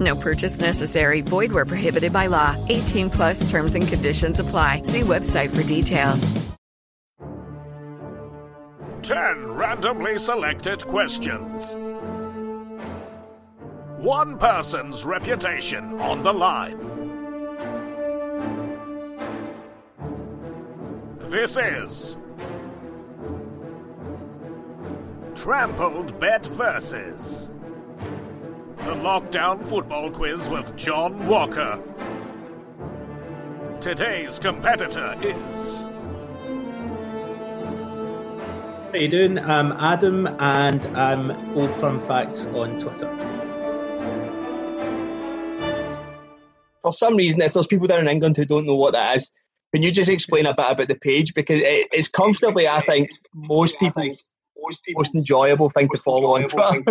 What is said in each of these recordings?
No purchase necessary. Void where prohibited by law. 18 plus terms and conditions apply. See website for details. 10 randomly selected questions. One person's reputation on the line. This is Trampled Bet Versus. The Lockdown Football Quiz with John Walker. Today's competitor is. How you doing? I'm Adam, and I'm Old Firm Facts on Twitter. For some reason, if there's people down in England who don't know what that is, can you just explain a bit about the page? Because it, it's comfortably, I think, most people most, most enjoyable thing to follow on Twitter.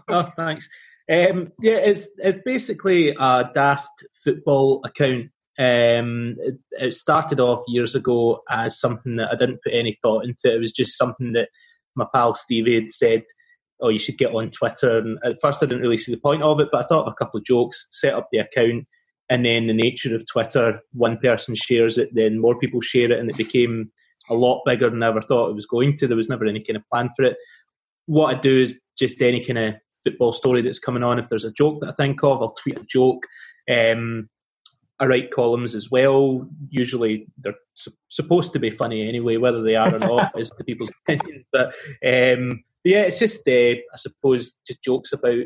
oh, thanks. Um, yeah, it's it's basically a daft football account um, it, it, started off years ago as something that I didn't put any thought into. It was just something that my pal Stevie had said, "Oh, you should get on Twitter." And at first, I didn't really see the point of it, but I thought of a couple of jokes, set up the account, and then the nature of Twitter: one person shares it, then more people share it, and it became a lot bigger than I ever thought it was going to. There was never any kind of plan for it. What I do is just any kind of football story that's coming on. If there's a joke that I think of, I'll tweet a joke. Um, I write columns as well. Usually they're su- supposed to be funny anyway, whether they are or not is to people's opinion. But um, yeah, it's just uh, I suppose just jokes about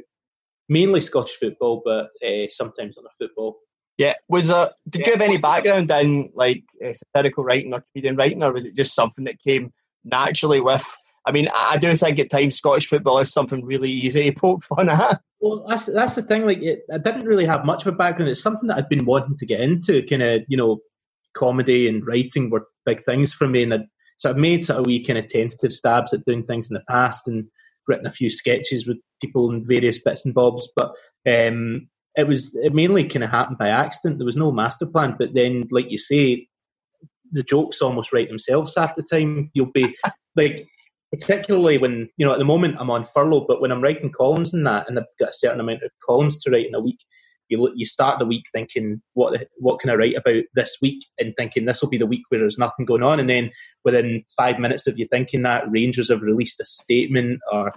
mainly Scottish football, but uh, sometimes other football. Yeah, was there? Did yeah, you have any background in like uh, satirical writing or comedian writing, or was it just something that came naturally with I mean, I do think at times Scottish football is something really easy to poke fun at. Well, that's that's the thing. Like, it, I didn't really have much of a background. It's something that I'd been wanting to get into. Kind of, you know, comedy and writing were big things for me, and I'd so I've made sort of wee kind of tentative stabs at doing things in the past, and written a few sketches with people and various bits and bobs. But um, it was it mainly kind of happened by accident. There was no master plan. But then, like you say, the jokes almost write themselves half the time. You'll be like particularly when you know at the moment I'm on furlough, but when I'm writing columns and that, and I've got a certain amount of columns to write in a week, you look, you start the week thinking what what can I write about this week, and thinking this will be the week where there's nothing going on, and then within five minutes of you thinking that, Rangers have released a statement or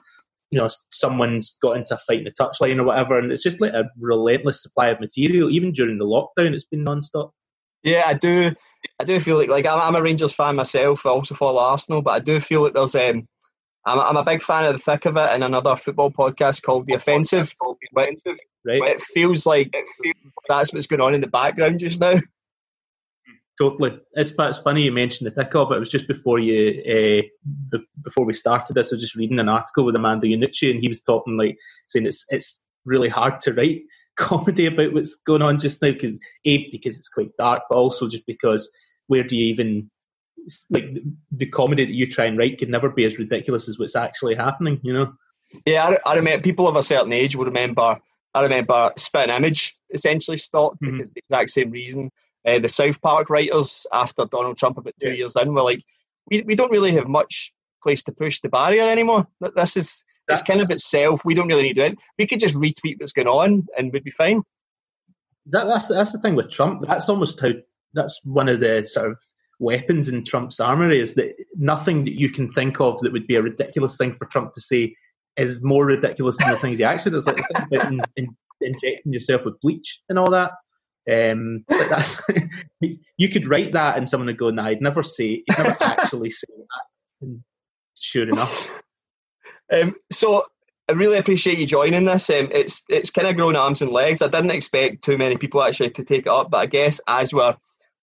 you know someone's got into a fight in the touchline or whatever, and it's just like a relentless supply of material. Even during the lockdown, it's been non-stop. Yeah, I do. I do feel like like I'm, I'm, a Rangers fan myself. I also follow Arsenal, but I do feel like there's um, I'm, I'm a big fan of the thick of it and another football podcast called The Offensive. Right. It feels like that's what's going on in the background just now. Totally. It's, it's funny you mentioned the thick of it. It was just before you uh, before we started this. I was just reading an article with Armando Iannucci, and he was talking like saying it's it's really hard to write comedy about what's going on just now because a because it's quite dark, but also just because where do you even like the comedy that you try and write could never be as ridiculous as what's actually happening, you know? Yeah, I, I remember people of a certain age will remember. I remember Spitting Image essentially stopped. Mm-hmm. It's the exact same reason. Uh, the South Park writers, after Donald Trump about two yeah. years in, were like, we, we don't really have much place to push the barrier anymore. This is it's kind of itself. We don't really need to do it. We could just retweet what's going on and we'd be fine. That, that's that's the thing with Trump. That's almost how that's one of the sort of weapons in Trump's armory is that nothing that you can think of that would be a ridiculous thing for Trump to say is more ridiculous than the things he actually does, like the thing about in, in, injecting yourself with bleach and all that. Um, but that's you could write that and someone would go, "No, I'd never say, I'd never actually say that." And sure enough. Um, so I really appreciate you joining this. Um, it's it's kind of grown arms and legs. I didn't expect too many people actually to take it up, but I guess as we're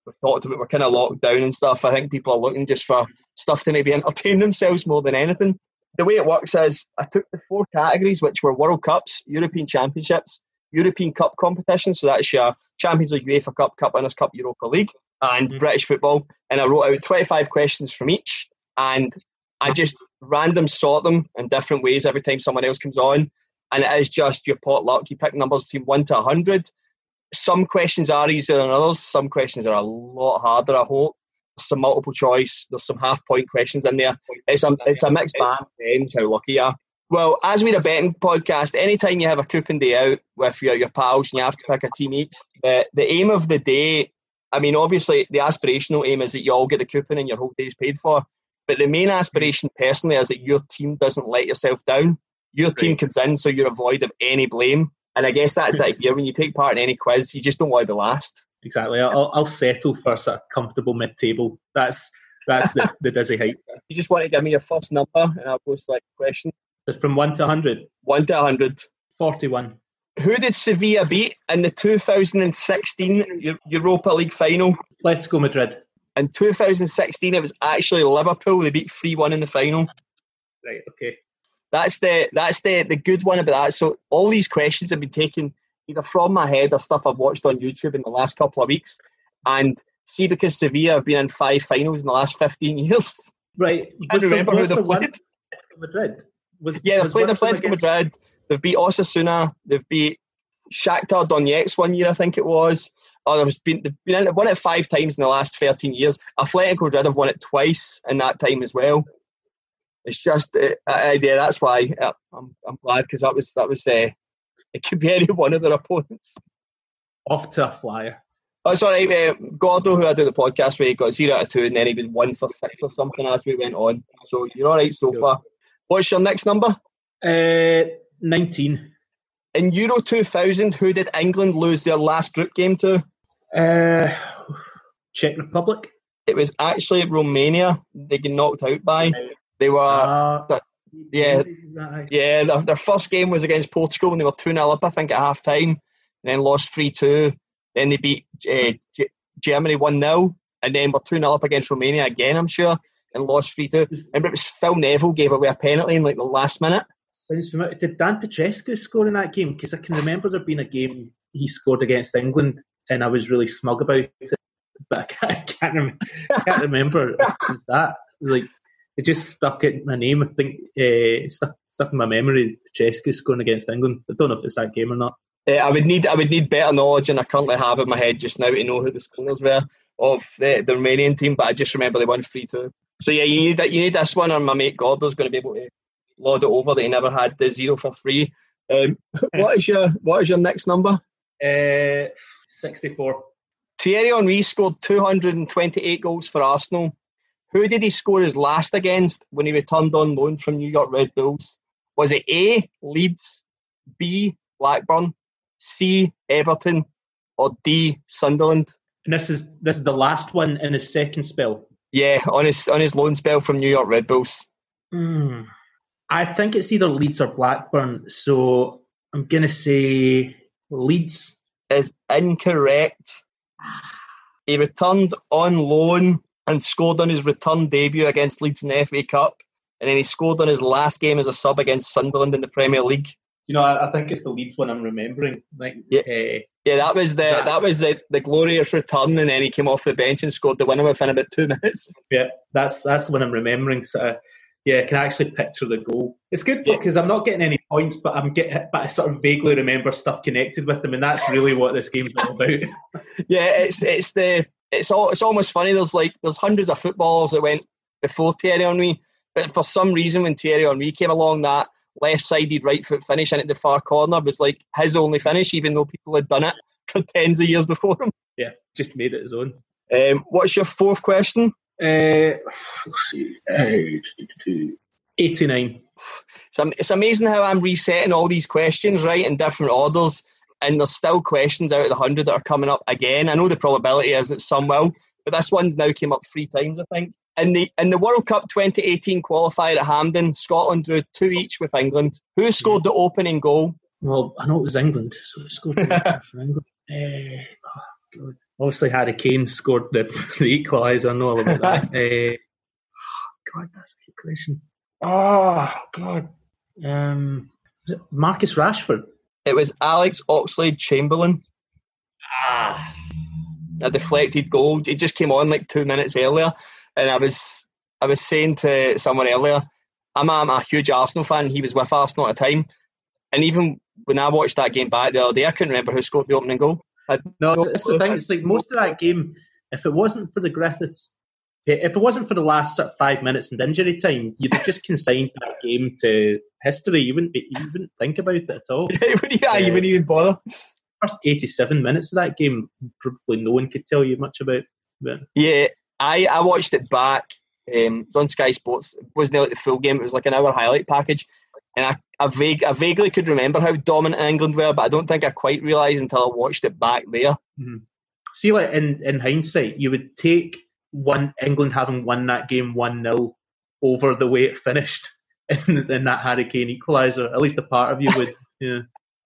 we've talked about we're kind of locked down and stuff. I think people are looking just for stuff to maybe entertain themselves more than anything. The way it works is I took the four categories, which were World Cups, European Championships, European Cup competitions. So that's your Champions League, UEFA Cup, Cup Winners' Cup, Europa League. and mm-hmm. British football, and I wrote out 25 questions from each, and I just random sort them in different ways every time someone else comes on, and it is just your pot luck. You pick numbers between one to hundred. Some questions are easier than others. Some questions are a lot harder. I hope. There's some multiple choice. There's some half point questions in there. It's a it's a mixed bag. Depends how lucky you are. Well, as we're a betting podcast, anytime you have a coupon day out with your, your pals and you have to pick a team each, the, the aim of the day, I mean, obviously the aspirational aim is that you all get the coupon and your whole day is paid for. But the main mm-hmm. aspiration personally is that your team doesn't let yourself down. Your team right. comes in so you're avoid of any blame. And I guess that's it here. When you take part in any quiz, you just don't want to be last. Exactly. I'll, I'll settle for a comfortable mid-table. That's that's the, the dizzy height. You just want to give me your first number, and I'll go select a question. It's from one to hundred. One to hundred. Forty-one. Who did Sevilla beat in the 2016 Europa League final? Let's go Madrid. In 2016, it was actually Liverpool. They beat 3 1 in the final. Right, okay. That's the that's the, the good one about that. So all these questions have been taken either from my head or stuff I've watched on YouTube in the last couple of weeks. And see, because Sevilla have been in five finals in the last 15 years. Right. I remember the, who they played. Madrid. Was, yeah, they've played Atletico Madrid. They've beat Osasuna. They've beat Shakhtar Donetsk one year, I think it was. Oh, there's been they've been won it five times in the last thirteen years. Atletico Madrid have won it twice in that time as well. It's just uh, uh, yeah, that's why uh, I'm I'm glad because that was that was uh, it could be any one of their opponents. Off to a flyer. Oh, sorry, uh, Gordo, who I do the podcast with, got zero out of two, and then he was one for six or something as we went on. So you're all right so far. What's your next number? Uh, 19. In Euro 2000, who did England lose their last group game to? Uh, Czech Republic. It was actually Romania. They get knocked out by. They were. Uh, yeah, yeah. Their, their, first game was against Portugal, and they were two 0 up, I think, at half time, and then lost three two. Then they beat uh, G- Germany one 0 and then were two 0 up against Romania again. I'm sure, and lost three two. Remember, it was Phil Neville gave away a penalty in like the last minute. Sounds familiar. Did Dan Petrescu score in that game? Because I can remember there being a game he scored against England, and I was really smug about it. But I can't, I can't, rem- can't remember. was that it was like it just stuck in my name. I think uh, stuck stuck in my memory. Petrescu scoring against England. I don't know if it's that game or not. Uh, I would need I would need better knowledge than I currently have in my head just now to know who the scorers were of the, the Romanian team. But I just remember they won three two. So yeah, you need that. You need this one, or my mate Gordo's going to be able to lord it over that he never had the zero for free. Um, what is your what is your next number? Uh, Sixty-four. Thierry Henry scored 228 goals for Arsenal. Who did he score his last against when he returned on loan from New York Red Bulls? Was it A. Leeds, B. Blackburn, C. Everton, or D. Sunderland? And this is this is the last one in his second spell. Yeah, on his on his loan spell from New York Red Bulls. Hmm. I think it's either Leeds or Blackburn. So I'm going to say Leeds. Is incorrect. He returned on loan and scored on his return debut against Leeds in the FA Cup. And then he scored on his last game as a sub against Sunderland in the Premier League. You know, I, I think it's the Leeds one I'm remembering. Like, yeah, uh, yeah, that was the that, that was the, the glorious return, and then he came off the bench and scored the winner within about two minutes. Yeah, that's that's the one I'm remembering. So yeah, I can actually picture the goal. It's good because I'm not getting any points, but I'm getting, but I sort of vaguely remember stuff connected with them, and that's really what this game's all about. yeah, it's it's the it's all it's almost funny. There's like there's hundreds of footballers that went before Thierry Henry, but for some reason when Thierry Henry came along, that left-sided right foot finish in at the far corner was like his only finish, even though people had done it for tens of years before him. Yeah, just made it his own. Um, what's your fourth question? Uh, see, 89. So it's amazing how I'm resetting all these questions, right, in different orders, and there's still questions out of the 100 that are coming up again. I know the probability is that some will, but this one's now came up three times, I think. In the in the World Cup 2018 qualifier at Hampden, Scotland drew two each with England. Who scored the opening goal? Well, I know it was England, so it scored for England. Uh, oh, God obviously Harry Kane scored the, the equaliser. I know about that. uh, God, that's a good question. Oh God, um, Marcus Rashford? It was Alex Oxlade Chamberlain. Ah, a deflected goal. It just came on like two minutes earlier, and I was I was saying to someone earlier, I'm a, I'm a huge Arsenal fan. He was with Arsenal at the time, and even when I watched that game back the other day, I couldn't remember who scored the opening goal. No, it's the thing. It's like most of that game. If it wasn't for the Griffiths, if it wasn't for the last sort of five minutes and injury time, you'd have just consigned that game to history. You wouldn't be, you wouldn't think about it at all. yeah, uh, you wouldn't even bother. First eighty-seven minutes of that game, probably no one could tell you much about. But. Yeah, I I watched it back. Um, it was on Sky Sports. It wasn't like the full game. It was like an hour highlight package, and I I, vague, I vaguely could remember how dominant England were, but I don't think I quite realised until I watched it back there. Mm-hmm. See, like in, in hindsight, you would take one England having won that game one 0 over the way it finished in, in that Harry Kane equaliser. At least a part of you would. yeah.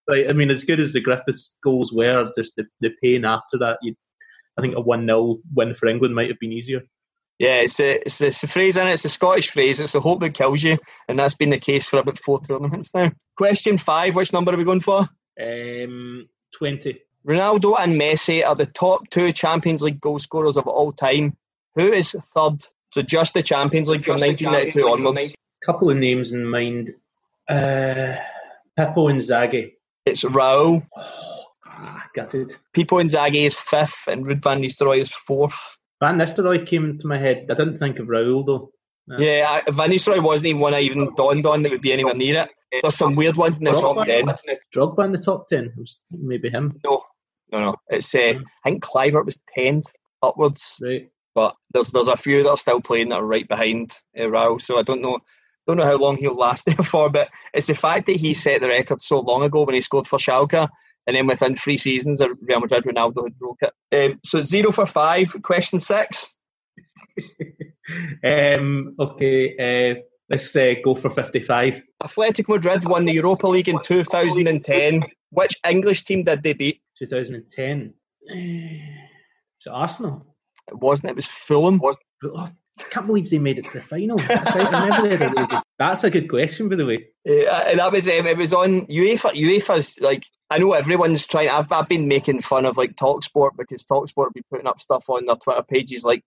Like, I mean, as good as the Griffiths goals were, just the, the pain after that, you I think a 1 0 win for England might have been easier. Yeah, it's a, it's, a, it's a phrase and it. It's a Scottish phrase. It's the hope that kills you, and that's been the case for about four tournaments now. Question five. Which number are we going for? Um, twenty. Ronaldo and Messi are the top two Champions League goal scorers of all time. Who is third? So just the Champions League from 1992 onwards. Couple of names in mind. Uh, Pippo Inzaghi. It's Raul. Oh, ah, gutted. Pippo Inzaghi is fifth, and Ruud van Nistelrooy is fourth. Van Nistelrooy came into my head. I didn't think of Raul though. No. Yeah, Van Nistelrooy wasn't even one I even dawned on that would be anywhere near it. There's some weird ones in the top ten. Drogba in the top ten. It was maybe him. No, no, no. It's uh, mm. I think Kluivert was tenth upwards. Right. But there's there's a few that are still playing that are right behind uh, Raul. So I don't know don't know how long he'll last there for. But it's the fact that he set the record so long ago when he scored for Schalke and then within three seasons, Real Madrid Ronaldo had broke it. Um, so zero for five. Question six. um, okay, uh, let's uh, go for fifty-five. Athletic Madrid won the Europa League in two thousand and ten. Which English team did they beat? Two thousand and ten. Is it Arsenal? It wasn't. It was Fulham. Was oh, I can't believe they made it to the final. That's. That's a good question, by the way. Yeah, and that was um, it was on UEFA. UEFA's like I know everyone's trying. I've I've been making fun of like Talksport because Talksport have been putting up stuff on their Twitter pages like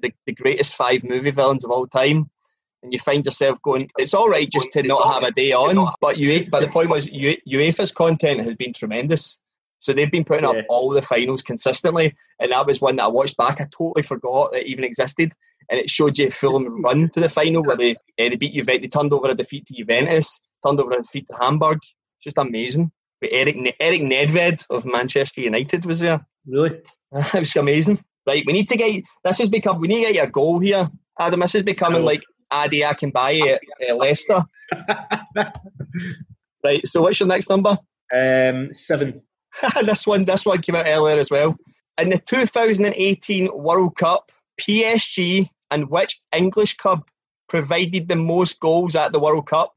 the, the greatest five movie villains of all time. And you find yourself going, it's all right just to not have a day on, but UEFA. But the point was, UEFA's content has been tremendous. So they've been putting up all the finals consistently, and that was one that I watched back. I totally forgot it even existed, and it showed you Fulham run to the final where they uh, they beat Juventus, they turned over a defeat to Juventus, turned over a defeat to Hamburg. It's Just amazing. But Eric Erik Nevland of Manchester United was there. Really? it was amazing. Right, we need to get this has become we need to get a goal here, Adam. This is becoming like Adi Akinbiyi at uh, Leicester. right, so what's your next number? Um, seven. this one, this one came out earlier as well. In the 2018 World Cup, PSG and which English club provided the most goals at the World Cup?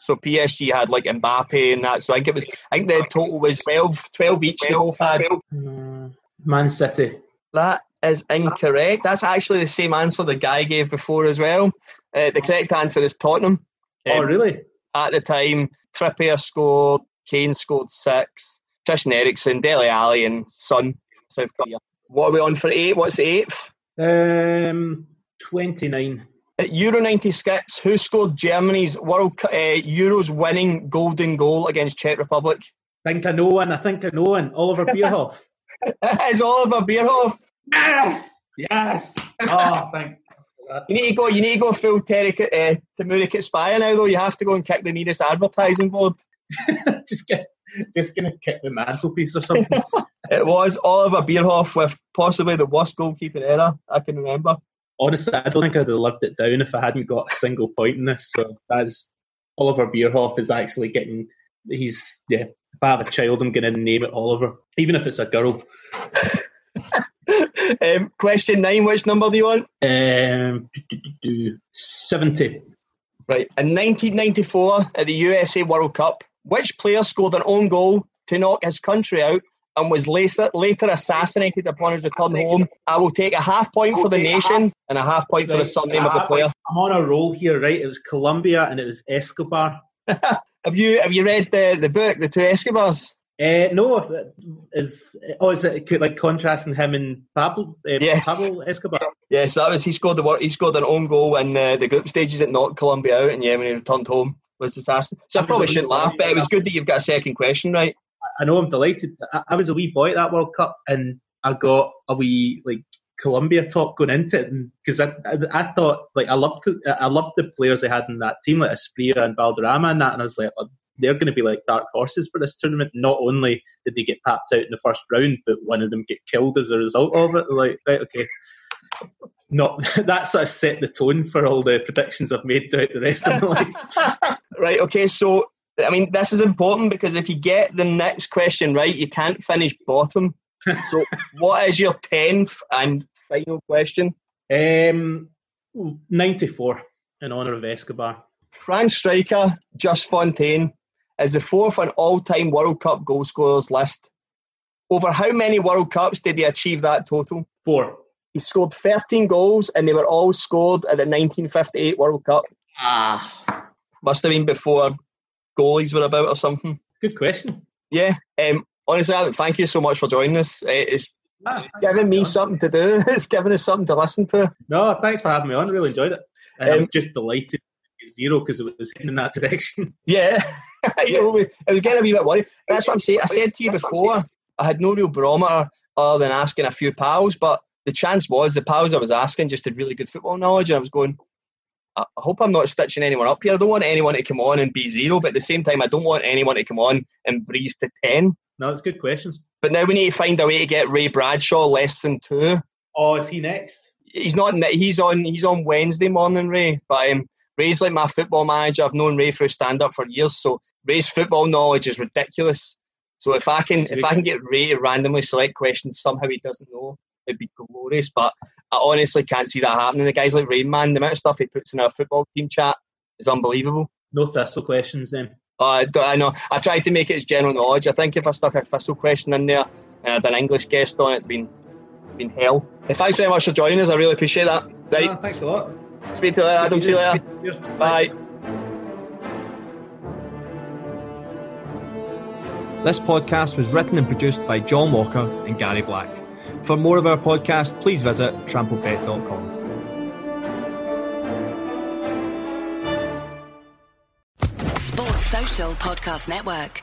So PSG had like Mbappe and that. So I think it was. I think the total was 12, 12 each. They both had. Mm, Man City. That is incorrect. That's actually the same answer the guy gave before as well. Uh, the correct answer is Tottenham. Oh, um, oh, really? At the time, Trippier scored, Kane scored six, Christian Eriksen, Dele Alli, and Son, South Korea. What are we on for eight? What's the eighth? Um, 29. At Euro 96, who scored Germany's World uh, Euros winning golden goal against Czech Republic? I think I know one. I think I know one. Oliver Bierhoff. it's Oliver Bierhoff. Yes! Yes! Oh, thank you need to go. You need to go full Terry uh, Temuri Ketsbaia now, though. You have to go and kick the nearest advertising board. just get just gonna kick the mantelpiece or something. it was Oliver Bierhoff with possibly the worst goalkeeping error I can remember. Honestly, I don't think I'd have lived it down if I hadn't got a single point in this. So that's Oliver Bierhoff is actually getting. He's yeah. If I have a child, I'm going to name it Oliver, even if it's a girl. um, question nine. Which number do you want? Um, seventy. Right. In 1994, at the USA World Cup, which player scored an own goal to knock his country out and was later, later assassinated upon his return home? I will take a half point for the nation and a half point for the surname of the player. I'm on a roll here, right? It was Colombia and it was Escobar. have you have you read the, the book, The Two Escobars? Uh, no, is oh, is it like contrasting him and Pablo? Uh, Yes. Pablo Escobar. Yes, that was he scored the he scored an own goal in uh, the group stages that knocked Colombia out, and yeah, when he returned home was disaster. So I probably shouldn't laugh, but it was good that you've got a second question right. I know I'm delighted. I, I was a wee boy at that World Cup, and I got a wee like Colombia talk going into it, because I, I I thought like I loved I loved the players they had in that team like Asprilla and Valderrama and that, and I was like oh, they're going to be like dark horses for this tournament. Not only did they get papped out in the first round, but one of them get killed as a result of it. Like right, okay. Not that sort of set the tone for all the predictions I've made throughout the rest of my life. right, okay, so I mean this is important because if you get the next question right, you can't finish bottom. So what is your tenth and final question? Um, ninety four in honour of Escobar. France striker Just Fontaine is the fourth on all-time World Cup goal scorers list. Over how many World Cups did he achieve that total? Four. He scored 13 goals, and they were all scored at the 1958 World Cup. Ah, Must have been before goalies were about or something. good question. Yeah. Um, honestly, Alan, thank you so much for joining us. Uh, It's Ah, giving me something to do. It's giving us something to listen to. No, thanks for having me on. Really enjoyed it. Um, I'm just delighted zero because it was heading in that direction. Yeah. you know, I was getting a wee bit worried. That's what I'm saying. I said to you before, I had no real barometer other than asking a few pals, but the chance was the pals I was asking just had really good football knowledge, and I was going, I hope I'm not stitching anyone up here. I don't want anyone to come on and be zero, but at the same time, I don't want anyone to come on and breeze to 10. No, it's good questions. But now we need to find a way to get Ray Bradshaw less than two. Oh, is he next? He's not. He's on. He's on Wednesday morning, Ray. But um, Ray's like my football manager. I've known Ray through stand up for years, so Ray's football knowledge is ridiculous. So if I can, if I can get Ray to randomly select questions somehow he doesn't know, it'd be glorious. But I honestly can't see that happening. The guys like Rain Man, the amount of stuff he puts in our football team chat is unbelievable. No thistle questions then. Uh, I don't- I know. I tried to make it as general knowledge. I think if I stuck a thistle question in there and I'd an English guest on it, it'd been been hell. Thanks very much for joining us. I really appreciate that. Right. Thanks a lot. Speak to you later, Adam. See you later. Bye. This podcast was written and produced by John Walker and Gary Black. For more of our podcast, please visit trampledbet.com. Sports Social Podcast Network.